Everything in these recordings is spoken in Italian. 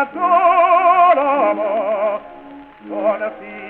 la coloma, buona fine.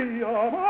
Maria, Maria.